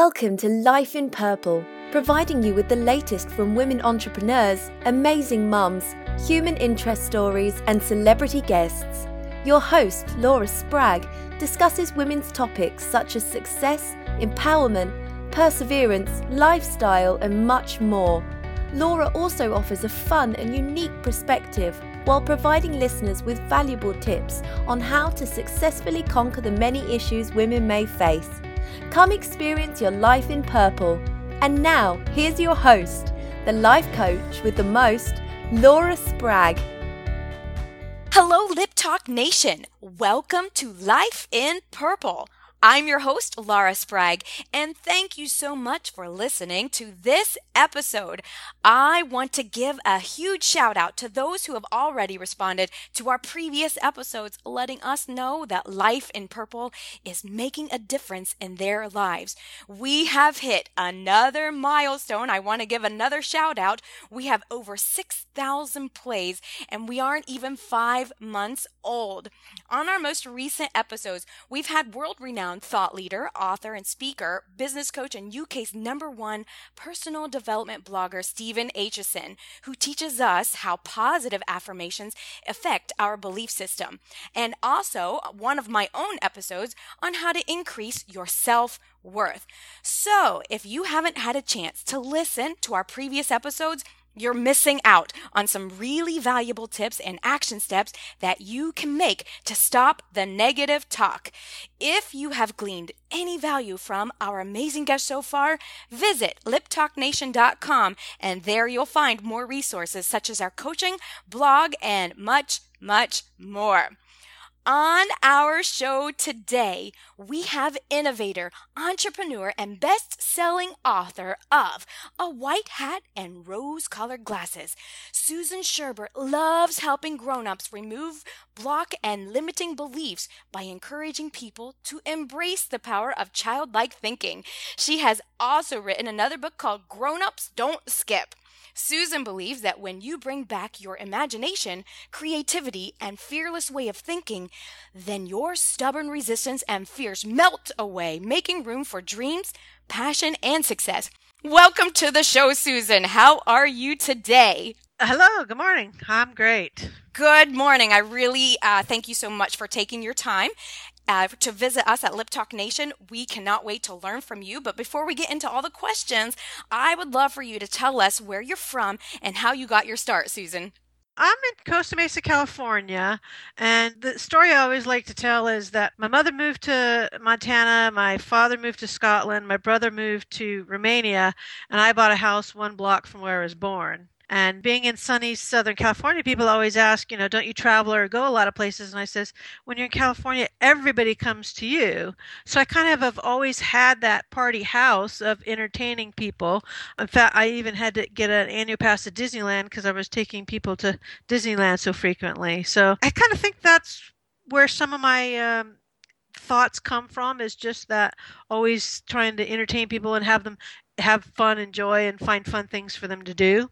Welcome to Life in Purple, providing you with the latest from women entrepreneurs, amazing mums, human interest stories, and celebrity guests. Your host, Laura Spragg, discusses women's topics such as success, empowerment, perseverance, lifestyle, and much more. Laura also offers a fun and unique perspective while providing listeners with valuable tips on how to successfully conquer the many issues women may face. Come experience your life in purple. And now, here's your host, the life coach with the most, Laura Spragg. Hello, Lip Talk Nation. Welcome to Life in Purple. I'm your host, Laura Spragg, and thank you so much for listening to this episode. I want to give a huge shout out to those who have already responded to our previous episodes, letting us know that Life in Purple is making a difference in their lives. We have hit another milestone. I want to give another shout out. We have over 6,000 plays, and we aren't even five months old. On our most recent episodes, we've had world renowned renowned thought leader, author, and speaker, business coach, and UK's number one personal development blogger, Stephen Aitchison, who teaches us how positive affirmations affect our belief system. And also, one of my own episodes on how to increase your self worth. So, if you haven't had a chance to listen to our previous episodes, you're missing out on some really valuable tips and action steps that you can make to stop the negative talk. If you have gleaned any value from our amazing guest so far, visit liptalknation.com and there you'll find more resources such as our coaching, blog, and much, much more. On our show today, we have innovator, entrepreneur, and best selling author of A White Hat and Rose Colored Glasses. Susan Sherbert loves helping grown ups remove block and limiting beliefs by encouraging people to embrace the power of childlike thinking. She has also written another book called Grown Ups Don't Skip. Susan believes that when you bring back your imagination, creativity, and fearless way of thinking, then your stubborn resistance and fears melt away, making room for dreams, passion, and success. Welcome to the show, Susan. How are you today? Hello, good morning. I'm great. Good morning. I really uh, thank you so much for taking your time uh, to visit us at Lip Talk Nation. We cannot wait to learn from you. But before we get into all the questions, I would love for you to tell us where you're from and how you got your start, Susan. I'm in Costa Mesa, California, and the story I always like to tell is that my mother moved to Montana, my father moved to Scotland, my brother moved to Romania, and I bought a house one block from where I was born. And being in sunny Southern California, people always ask, you know, don't you travel or go a lot of places? And I says, when you're in California, everybody comes to you. So I kind of have always had that party house of entertaining people. In fact, I even had to get an annual pass to Disneyland because I was taking people to Disneyland so frequently. So I kind of think that's where some of my um, thoughts come from is just that always trying to entertain people and have them have fun and joy and find fun things for them to do.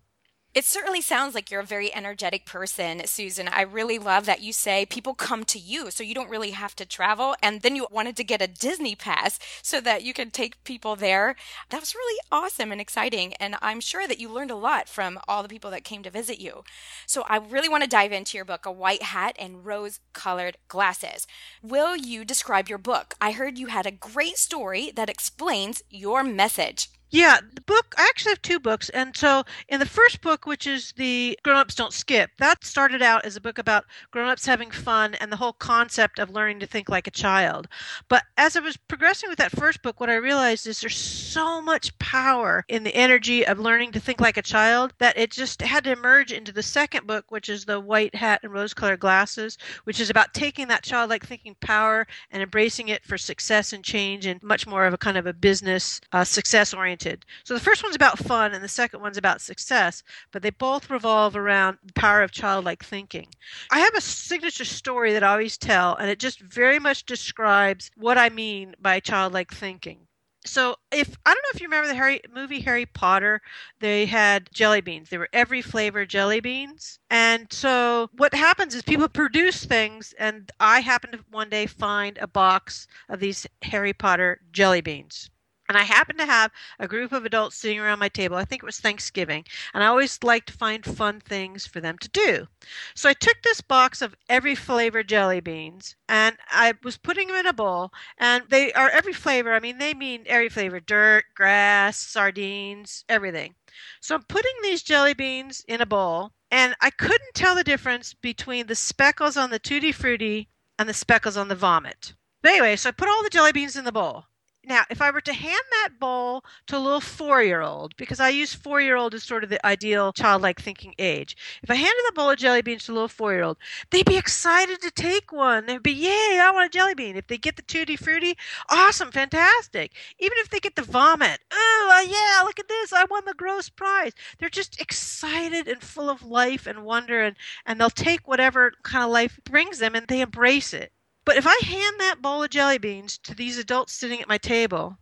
It certainly sounds like you're a very energetic person, Susan. I really love that you say people come to you, so you don't really have to travel. And then you wanted to get a Disney pass so that you could take people there. That was really awesome and exciting. And I'm sure that you learned a lot from all the people that came to visit you. So I really want to dive into your book, A White Hat and Rose Colored Glasses. Will you describe your book? I heard you had a great story that explains your message. Yeah, the book, I actually have two books. And so in the first book, which is the Grown Ups Don't Skip, that started out as a book about grown ups having fun and the whole concept of learning to think like a child. But as I was progressing with that first book, what I realized is there's so much power in the energy of learning to think like a child that it just had to emerge into the second book, which is The White Hat and Rose Colored Glasses, which is about taking that childlike thinking power and embracing it for success and change and much more of a kind of a business uh, success oriented. So the first one's about fun and the second one's about success, but they both revolve around the power of childlike thinking. I have a signature story that I always tell, and it just very much describes what I mean by childlike thinking so if I don't know if you remember the Harry movie Harry Potter, they had jelly beans. They were every flavor jelly beans. And so what happens is people produce things and I happened to one day find a box of these Harry Potter jelly beans. And I happened to have a group of adults sitting around my table. I think it was Thanksgiving. And I always like to find fun things for them to do. So I took this box of every flavor jelly beans and I was putting them in a bowl. And they are every flavor. I mean, they mean every flavor dirt, grass, sardines, everything. So I'm putting these jelly beans in a bowl. And I couldn't tell the difference between the speckles on the tutti frutti and the speckles on the vomit. But anyway, so I put all the jelly beans in the bowl. Now, if I were to hand that bowl to a little four year old, because I use four year old as sort of the ideal childlike thinking age, if I handed the bowl of jelly beans to a little four year old, they'd be excited to take one. They'd be, yay, I want a jelly bean. If they get the tutti frutti, awesome, fantastic. Even if they get the vomit, oh, yeah, look at this, I won the gross prize. They're just excited and full of life and wonder, and, and they'll take whatever kind of life brings them and they embrace it. But if I hand that bowl of jelly beans to these adults sitting at my table,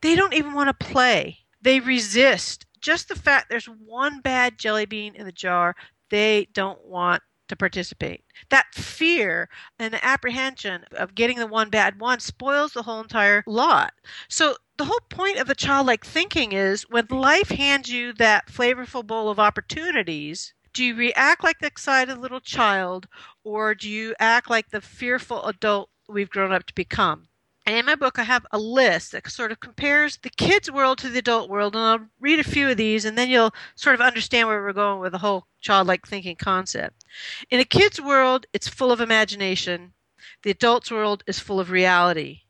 they don't even want to play. They resist. Just the fact there's one bad jelly bean in the jar, they don't want to participate. That fear and the apprehension of getting the one bad one spoils the whole entire lot. So the whole point of the childlike thinking is when life hands you that flavorful bowl of opportunities, do you react like the excited little child or do you act like the fearful adult we've grown up to become? And in my book, I have a list that sort of compares the kids' world to the adult world. And I'll read a few of these, and then you'll sort of understand where we're going with the whole childlike thinking concept. In a kid's world, it's full of imagination. The adult's world is full of reality.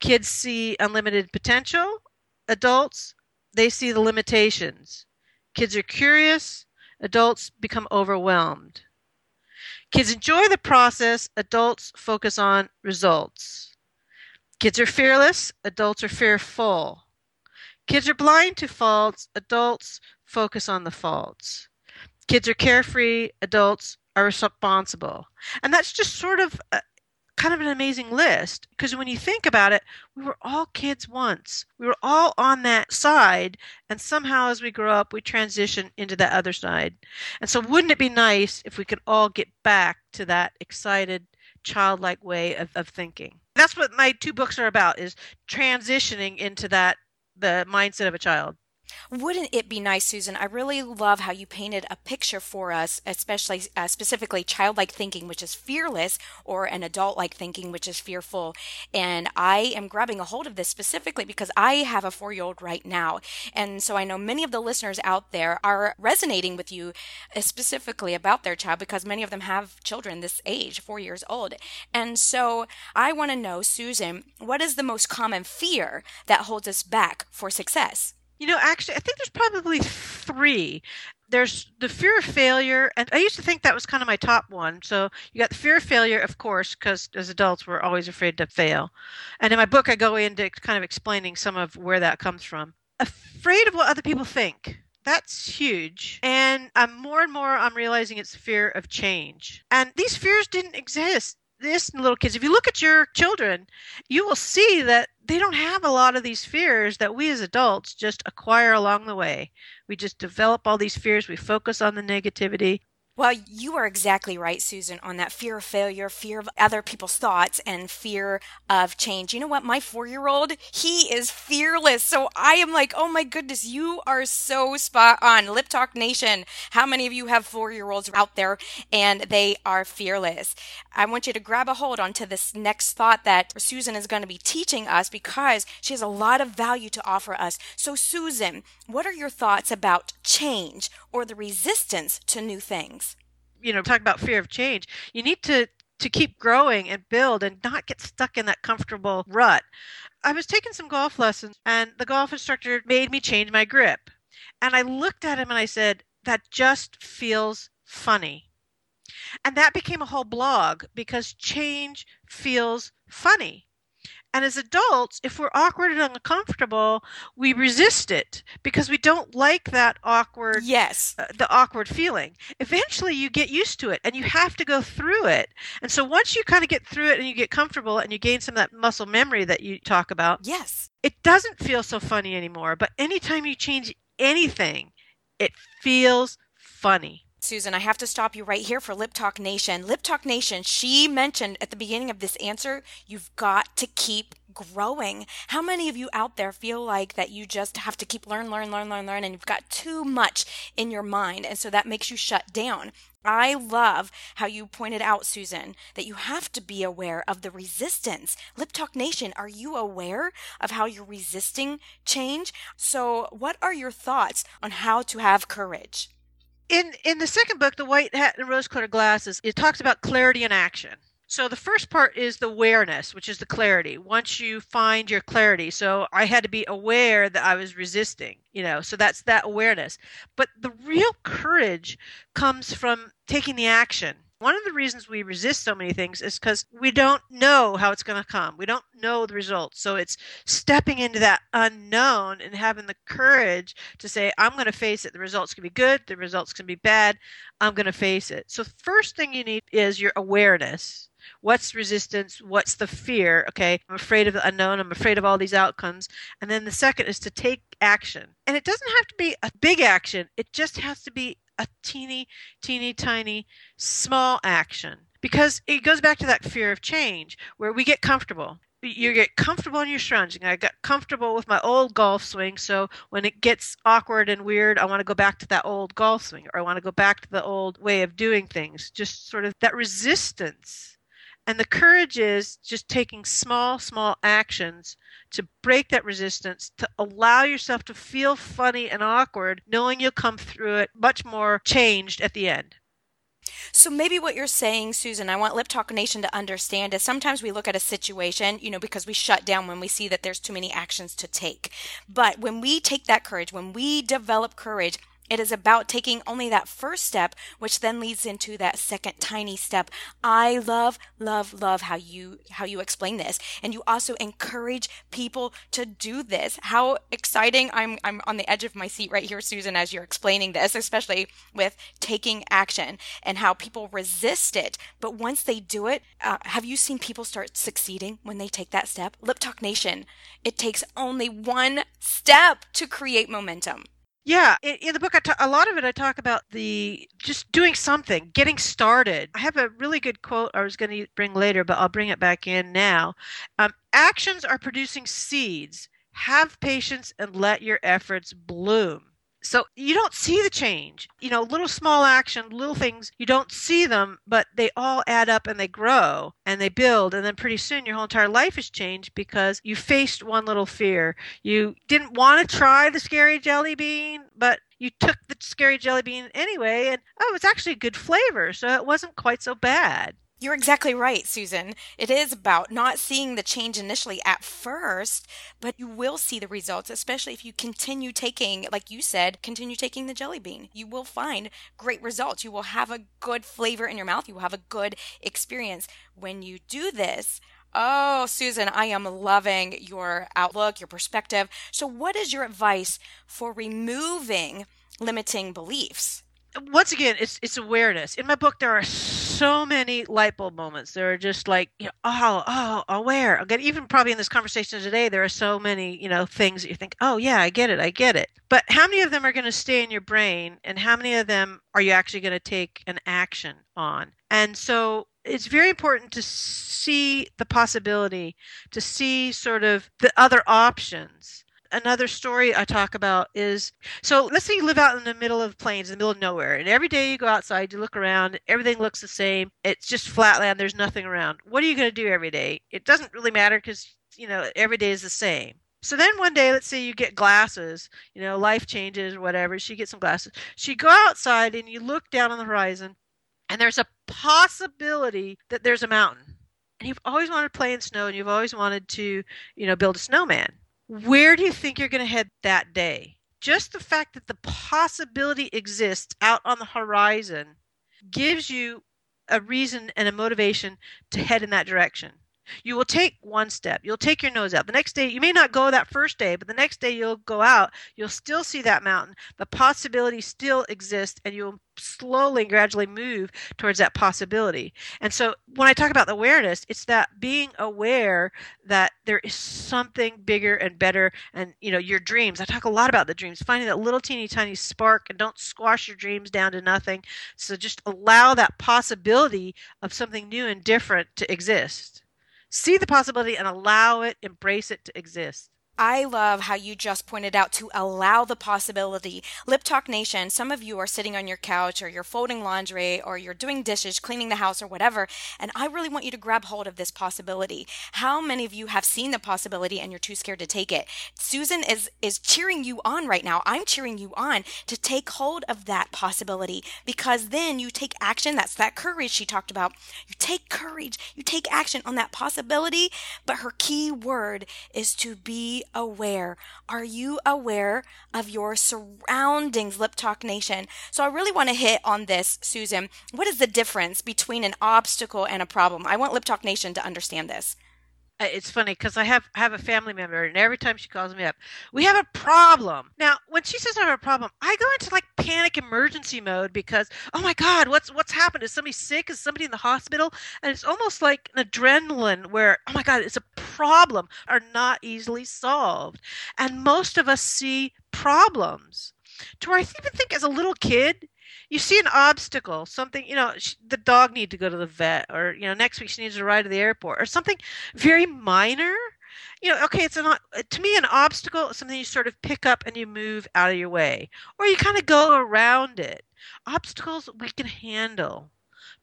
Kids see unlimited potential. Adults, they see the limitations. Kids are curious. Adults become overwhelmed. Kids enjoy the process, adults focus on results. Kids are fearless, adults are fearful. Kids are blind to faults, adults focus on the faults. Kids are carefree, adults are responsible. And that's just sort of a, kind of an amazing list because when you think about it, we were all kids once. We were all on that side, and somehow as we grow up, we transition into that other side. And so, wouldn't it be nice if we could all get back to that excited, childlike way of, of thinking? That's what my two books are about: is transitioning into that the mindset of a child. Wouldn't it be nice, Susan? I really love how you painted a picture for us, especially uh, specifically childlike thinking, which is fearless, or an adult like thinking, which is fearful. And I am grabbing a hold of this specifically because I have a four year old right now. And so I know many of the listeners out there are resonating with you uh, specifically about their child because many of them have children this age, four years old. And so I want to know, Susan, what is the most common fear that holds us back for success? You know, actually, I think there's probably three. There's the fear of failure, and I used to think that was kind of my top one. So you got the fear of failure, of course, because as adults we're always afraid to fail. And in my book, I go into kind of explaining some of where that comes from. Afraid of what other people think. That's huge. And I'm more and more I'm realizing it's fear of change. And these fears didn't exist this little kids if you look at your children you will see that they don't have a lot of these fears that we as adults just acquire along the way. We just develop all these fears we focus on the negativity well, you are exactly right, Susan, on that fear of failure, fear of other people's thoughts, and fear of change. You know what? My four year old, he is fearless. So I am like, oh my goodness, you are so spot on. Lip Talk Nation, how many of you have four year olds out there and they are fearless? I want you to grab a hold onto this next thought that Susan is going to be teaching us because she has a lot of value to offer us. So, Susan, what are your thoughts about change or the resistance to new things? You know, talk about fear of change. You need to to keep growing and build and not get stuck in that comfortable rut. I was taking some golf lessons and the golf instructor made me change my grip. And I looked at him and I said, that just feels funny. And that became a whole blog because change feels funny. And as adults, if we're awkward and uncomfortable, we resist it because we don't like that awkward yes uh, the awkward feeling. Eventually you get used to it and you have to go through it. And so once you kind of get through it and you get comfortable and you gain some of that muscle memory that you talk about. Yes. It doesn't feel so funny anymore, but anytime you change anything, it feels funny. Susan, I have to stop you right here for Lip Talk Nation. Lip Talk Nation, she mentioned at the beginning of this answer, you've got to keep growing. How many of you out there feel like that you just have to keep learn, learn, learn, learn, learn, and you've got too much in your mind, and so that makes you shut down? I love how you pointed out, Susan, that you have to be aware of the resistance. Lip Talk Nation, are you aware of how you're resisting change? So, what are your thoughts on how to have courage? In in the second book, The White Hat and Rose Colored Glasses, it talks about clarity and action. So the first part is the awareness, which is the clarity. Once you find your clarity. So I had to be aware that I was resisting, you know. So that's that awareness. But the real courage comes from taking the action. One of the reasons we resist so many things is because we don't know how it's going to come. We don't know the results. So it's stepping into that unknown and having the courage to say, I'm going to face it. The results can be good, the results can be bad. I'm going to face it. So, first thing you need is your awareness What's resistance? What's the fear? Okay, I'm afraid of the unknown. I'm afraid of all these outcomes. And then the second is to take action. And it doesn't have to be a big action, it just has to be a teeny, teeny, tiny, small action. Because it goes back to that fear of change where we get comfortable you get comfortable in your surroundings. I got comfortable with my old golf swing, so when it gets awkward and weird, I want to go back to that old golf swing, or I want to go back to the old way of doing things. Just sort of that resistance and the courage is just taking small, small actions to break that resistance, to allow yourself to feel funny and awkward, knowing you'll come through it much more changed at the end. So maybe what you're saying, Susan, I want Lip Talk Nation to understand is sometimes we look at a situation, you know, because we shut down when we see that there's too many actions to take. But when we take that courage, when we develop courage, it is about taking only that first step, which then leads into that second tiny step. I love, love, love how you, how you explain this. And you also encourage people to do this. How exciting. I'm, I'm on the edge of my seat right here, Susan, as you're explaining this, especially with taking action and how people resist it. But once they do it, uh, have you seen people start succeeding when they take that step? Lip Talk Nation, it takes only one step to create momentum. Yeah, in, in the book, a lot of it I talk about the just doing something, getting started. I have a really good quote I was going to bring later, but I'll bring it back in now. Um, actions are producing seeds. Have patience and let your efforts bloom. So you don't see the change. You know, little small action, little things, you don't see them, but they all add up and they grow and they build. And then pretty soon your whole entire life has changed because you faced one little fear. You didn't want to try the scary jelly bean, but you took the scary jelly bean anyway. And oh, it's actually a good flavor. So it wasn't quite so bad. You're exactly right, Susan. It is about not seeing the change initially at first, but you will see the results, especially if you continue taking, like you said, continue taking the jelly bean. You will find great results. You will have a good flavor in your mouth. You will have a good experience. When you do this, Oh, Susan, I am loving your outlook, your perspective. So, what is your advice for removing limiting beliefs? Once again, it's it's awareness. In my book, there are so many light bulb moments. There are just like, you know, oh, oh, aware. Again, even probably in this conversation today, there are so many, you know, things that you think, oh yeah, I get it, I get it. But how many of them are going to stay in your brain, and how many of them are you actually going to take an action on? And so it's very important to see the possibility, to see sort of the other options another story I talk about is so let's say you live out in the middle of plains, in the middle of nowhere, and every day you go outside, you look around, everything looks the same. It's just flat land, there's nothing around. What are you going to do every day? It doesn't really matter because, you know, every day is the same. So then one day, let's say you get glasses, you know, life changes whatever. She gets some glasses. She go outside and you look down on the horizon, and there's a possibility that there's a mountain. And you've always wanted to play in snow, and you've always wanted to, you know, build a snowman where do you think you're going to head that day? Just the fact that the possibility exists out on the horizon gives you a reason and a motivation to head in that direction. You will take one step. You'll take your nose out. The next day, you may not go that first day, but the next day you'll go out. You'll still see that mountain. The possibility still exists, and you'll slowly and gradually move towards that possibility. And so when I talk about awareness, it's that being aware that there is something bigger and better and you know your dreams. I talk a lot about the dreams, finding that little teeny tiny spark and don't squash your dreams down to nothing. So just allow that possibility of something new and different to exist. See the possibility and allow it, embrace it to exist. I love how you just pointed out to allow the possibility. Lip Talk Nation, some of you are sitting on your couch or you're folding laundry or you're doing dishes, cleaning the house or whatever, and I really want you to grab hold of this possibility. How many of you have seen the possibility and you're too scared to take it? Susan is is cheering you on right now. I'm cheering you on to take hold of that possibility because then you take action. That's that courage she talked about. You take courage, you take action on that possibility, but her key word is to be aware? Are you aware of your surroundings, Lip Talk Nation? So I really want to hit on this, Susan. What is the difference between an obstacle and a problem? I want Lip Talk Nation to understand this. It's funny because I have have a family member, and every time she calls me up, we have a problem. Now, when she says I have a problem, I go into like panic emergency mode because oh my god, what's what's happened? Is somebody sick? Is somebody in the hospital? And it's almost like an adrenaline where oh my god, it's a problem are not easily solved, and most of us see problems to where I even think as a little kid you see an obstacle, something, you know, the dog need to go to the vet, or you know, next week she needs to ride to the airport, or something very minor. You know, okay, it's not to me an obstacle is something you sort of pick up and you move out of your way, or you kind of go around it. Obstacles we can handle.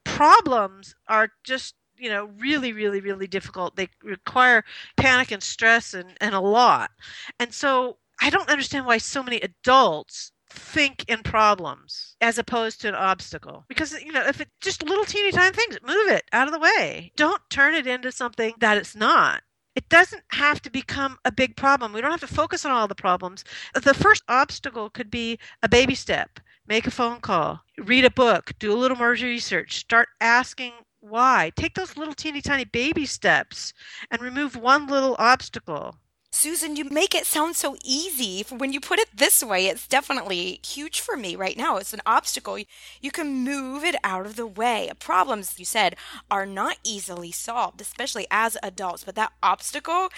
Problems are just you know really really really difficult they require panic and stress and, and a lot and so i don't understand why so many adults think in problems as opposed to an obstacle. Because, you know, if it's just little teeny tiny things, move it out of the way. Don't turn it into something that it's not. It doesn't have to become a big problem. We don't have to focus on all the problems. The first obstacle could be a baby step. Make a phone call, read a book, do a little more research, start asking why. Take those little teeny tiny baby steps and remove one little obstacle. Susan, you make it sound so easy. When you put it this way, it's definitely huge for me right now. It's an obstacle. You can move it out of the way. Problems, you said, are not easily solved, especially as adults. But that obstacle,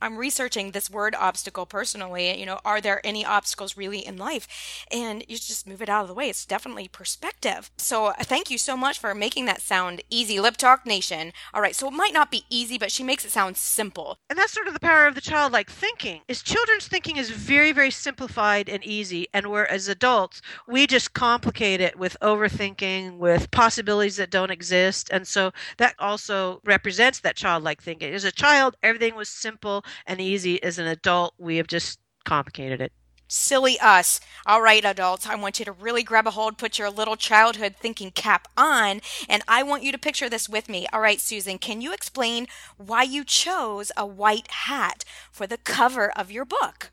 I'm researching this word obstacle personally. You know, are there any obstacles really in life? And you just move it out of the way. It's definitely perspective. So uh, thank you so much for making that sound easy. Lip Talk Nation. All right, so it might not be easy, but she makes it sound simple. And that's sort of the power of the childlike thinking. Is children's thinking is very, very simplified and easy, and where as adults we just complicate it with overthinking, with possibilities that don't exist, and so that also represents that childlike thinking. As a child, everything was simple and easy. As an adult, we have just complicated it. Silly us. All right, adults, I want you to really grab a hold, put your little childhood thinking cap on, and I want you to picture this with me. All right, Susan, can you explain why you chose a white hat for the cover of your book?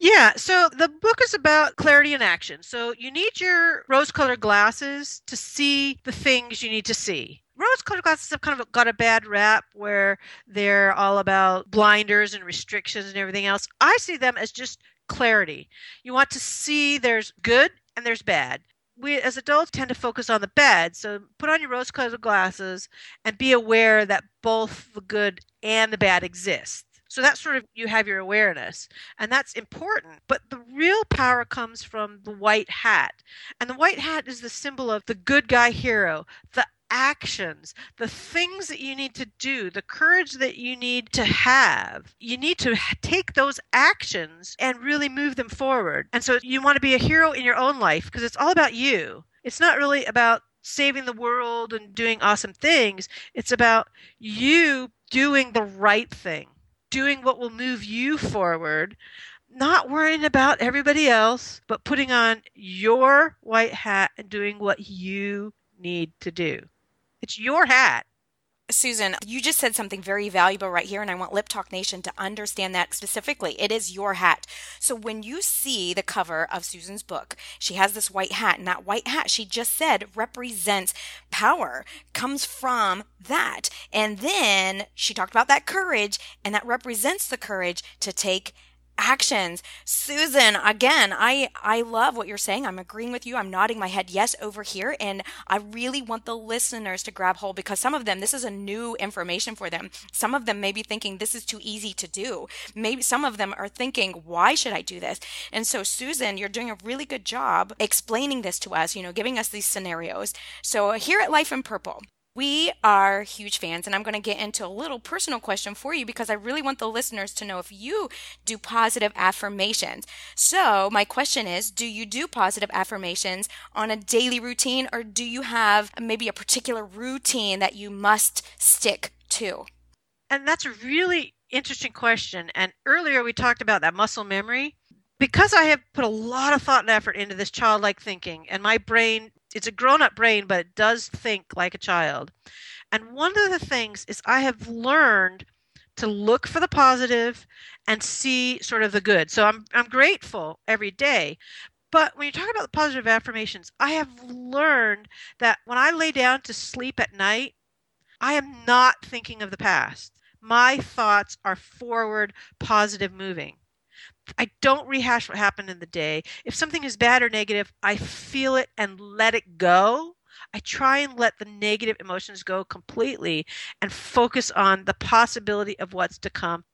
Yeah, so the book is about clarity and action. So you need your rose colored glasses to see the things you need to see rose colored glasses have kind of got a bad rap where they're all about blinders and restrictions and everything else. I see them as just clarity. You want to see there's good and there's bad. We as adults tend to focus on the bad. So put on your rose colored glasses and be aware that both the good and the bad exist. So that's sort of you have your awareness, and that's important. But the real power comes from the white hat. And the white hat is the symbol of the good guy hero, the actions, the things that you need to do, the courage that you need to have. You need to take those actions and really move them forward. And so you want to be a hero in your own life because it's all about you. It's not really about saving the world and doing awesome things. It's about you doing the right thing, doing what will move you forward not worrying about everybody else, but putting on your white hat and doing what you need to do. It's your hat. Susan, you just said something very valuable right here, and I want Lip Talk Nation to understand that specifically. It is your hat. So when you see the cover of Susan's book, she has this white hat, and that white hat, she just said, represents power, comes from that. And then she talked about that courage, and that represents the courage to take actions. Susan, again, I I love what you're saying. I'm agreeing with you. I'm nodding my head yes over here and I really want the listeners to grab hold because some of them this is a new information for them. Some of them may be thinking this is too easy to do. Maybe some of them are thinking why should I do this? And so Susan, you're doing a really good job explaining this to us, you know, giving us these scenarios. So here at Life in Purple, We are huge fans, and I'm going to get into a little personal question for you because I really want the listeners to know if you do positive affirmations. So, my question is Do you do positive affirmations on a daily routine, or do you have maybe a particular routine that you must stick to? And that's a really interesting question. And earlier we talked about that muscle memory. Because I have put a lot of thought and effort into this childlike thinking, and my brain, it's a grown up brain, but it does think like a child. And one of the things is I have learned to look for the positive and see sort of the good. So I'm I'm grateful every day. But when you talk about the positive affirmations, I have learned that when I lay down to sleep at night, I am not thinking of the past. My thoughts are forward, positive moving. I don't rehash what happened in the day. If something is bad or negative, I feel it and let it go. I try and let the negative emotions go completely and focus on the possibility of what's to come.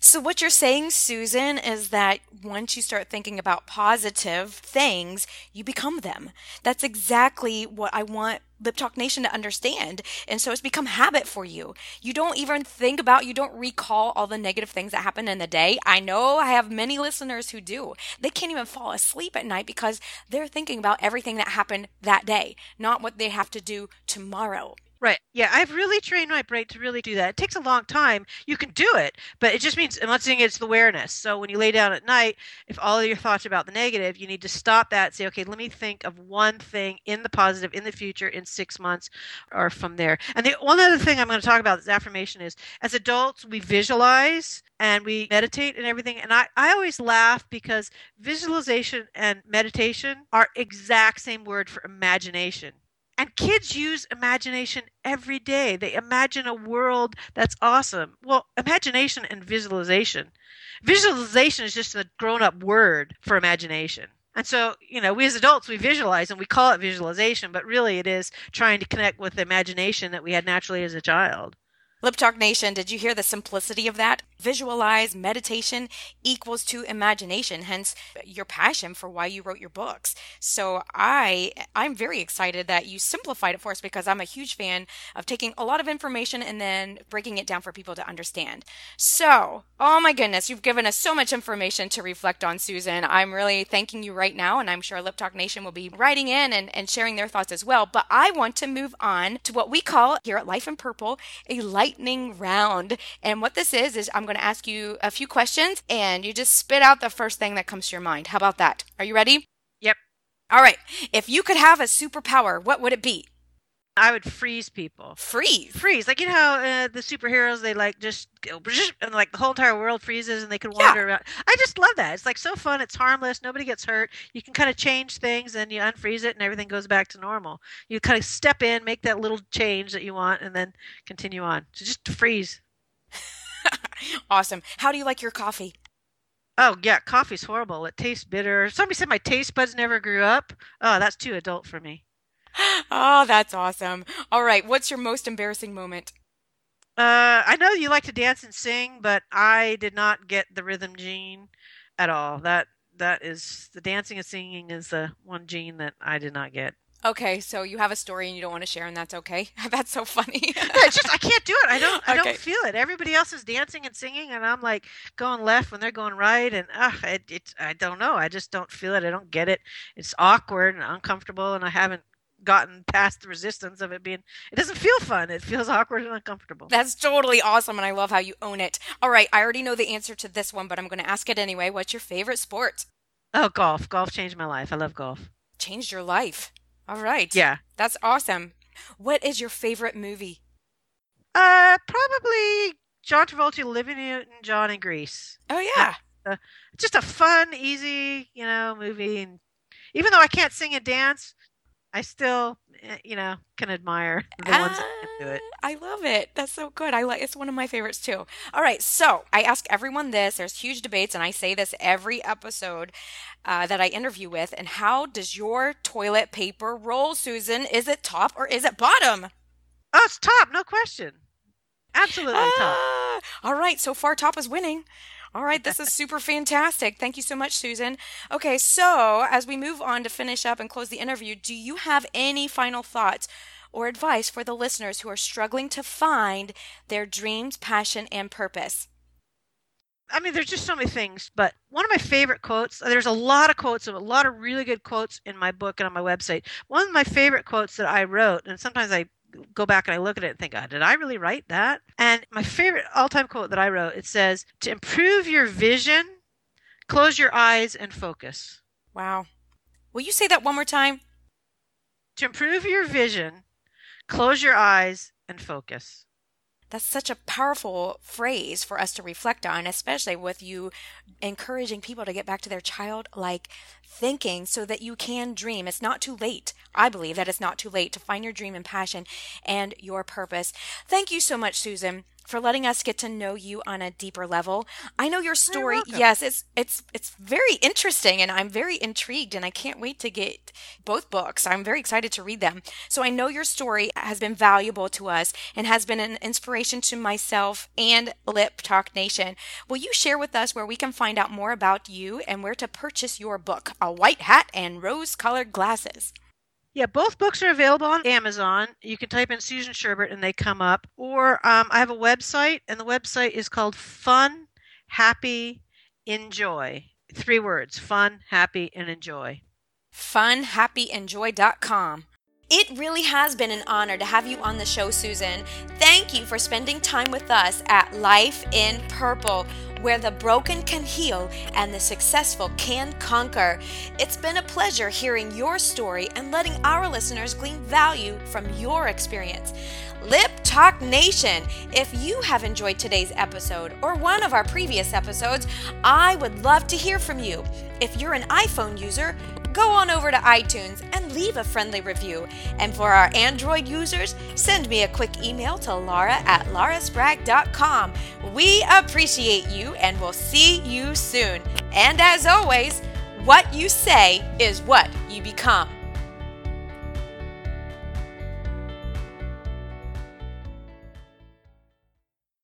So, what you're saying, Susan, is that once you start thinking about positive things, you become them. That's exactly what I want Lip Talk Nation to understand. And so it's become habit for you. You don't even think about, you don't recall all the negative things that happened in the day. I know I have many listeners who do. They can't even fall asleep at night because they're thinking about everything that happened that day, not what they have to do tomorrow. Right. Yeah, I've really trained my brain to really do that. It takes a long time. You can do it, but it just means I'm not saying it's the awareness. So when you lay down at night, if all of your thoughts about the negative, you need to stop that. Say, okay, let me think of one thing in the positive in the future in six months or from there. And the one other thing I'm going to talk about this affirmation is as adults we visualize and we meditate and everything. And I, I always laugh because visualization and meditation are exact same word for imagination. And kids use imagination every day. They imagine a world that's awesome. Well, imagination and visualization. Visualization is just a grown up word for imagination. And so, you know, we as adults, we visualize and we call it visualization, but really it is trying to connect with the imagination that we had naturally as a child. Lip Talk Nation, did you hear the simplicity of that? Visualize meditation equals to imagination, hence your passion for why you wrote your books. So I I'm very excited that you simplified it for us because I'm a huge fan of taking a lot of information and then breaking it down for people to understand. So, oh my goodness, you've given us so much information to reflect on, Susan. I'm really thanking you right now, and I'm sure Lip Talk Nation will be writing in and, and sharing their thoughts as well. But I want to move on to what we call here at Life in Purple a lightning round. And what this is is I'm going going to ask you a few questions and you just spit out the first thing that comes to your mind. How about that? Are you ready? Yep. All right. If you could have a superpower, what would it be? I would freeze people. Freeze. Freeze. Like you know how uh, the superheroes they like just go and like the whole entire world freezes and they can wander yeah. around. I just love that. It's like so fun. It's harmless. Nobody gets hurt. You can kind of change things and you unfreeze it and everything goes back to normal. You kind of step in, make that little change that you want, and then continue on. So just freeze. Awesome. How do you like your coffee? Oh yeah, coffee's horrible. It tastes bitter. Somebody said my taste buds never grew up. Oh, that's too adult for me. oh, that's awesome. All right, what's your most embarrassing moment? Uh, I know you like to dance and sing, but I did not get the rhythm gene at all. That that is the dancing and singing is the one gene that I did not get. Okay, so you have a story and you don't want to share, and that's okay. that's so funny. yeah, it's just I can't do it. I don't. I okay. don't feel it. Everybody else is dancing and singing, and I'm like going left when they're going right, and uh, it, it's I don't know. I just don't feel it. I don't get it. It's awkward and uncomfortable, and I haven't gotten past the resistance of it being. It doesn't feel fun. It feels awkward and uncomfortable. That's totally awesome, and I love how you own it. All right, I already know the answer to this one, but I'm going to ask it anyway. What's your favorite sport? Oh, golf. Golf changed my life. I love golf. Changed your life. All right. Yeah. That's awesome. What is your favorite movie? Uh, probably John Travolta, Living Newton, John in Grease. Oh yeah. Uh, just a fun, easy, you know, movie. And even though I can't sing and dance, I still, eh, you know, can admire the ones that do it. Ah, I love it. That's so good. I like it's one of my favorites too. All right, so I ask everyone this. There's huge debates, and I say this every episode uh, that I interview with. And how does your toilet paper roll, Susan? Is it top or is it bottom? Oh, it's top, no question. Absolutely ah, top. All right, so far top is winning. All right, this is super fantastic. Thank you so much, Susan. Okay, so as we move on to finish up and close the interview, do you have any final thoughts or advice for the listeners who are struggling to find their dreams, passion, and purpose? I mean, there's just so many things, but one of my favorite quotes, there's a lot of quotes, a lot of really good quotes in my book and on my website. One of my favorite quotes that I wrote, and sometimes I go back and I look at it and think, oh, did I really write that? And my favorite all time quote that I wrote, it says, to improve your vision, close your eyes and focus. Wow. Will you say that one more time? To improve your vision, close your eyes and focus. That's such a powerful phrase for us to reflect on, especially with you encouraging people to get back to their childlike thinking so that you can dream. It's not too late. I believe that it's not too late to find your dream and passion and your purpose. Thank you so much, Susan for letting us get to know you on a deeper level. I know your story. Yes, it's it's it's very interesting and I'm very intrigued and I can't wait to get both books. I'm very excited to read them. So I know your story has been valuable to us and has been an inspiration to myself and Lip Talk Nation. Will you share with us where we can find out more about you and where to purchase your book, A White Hat and Rose-Colored Glasses? Yeah, both books are available on Amazon. You can type in Susan Sherbert and they come up. Or um, I have a website, and the website is called Fun, Happy, Enjoy. Three words fun, happy, and enjoy. FunHappyEnjoy.com. It really has been an honor to have you on the show, Susan. Thank you for spending time with us at Life in Purple where the broken can heal and the successful can conquer. It's been a pleasure hearing your story and letting our listeners glean value from your experience. Lip Talk Nation, if you have enjoyed today's episode or one of our previous episodes, I would love to hear from you. If you're an iPhone user, go on over to iTunes and leave a friendly review. And for our Android users, send me a quick email to laura at lauraspragg.com. We appreciate you and we'll see you soon. And as always, what you say is what you become.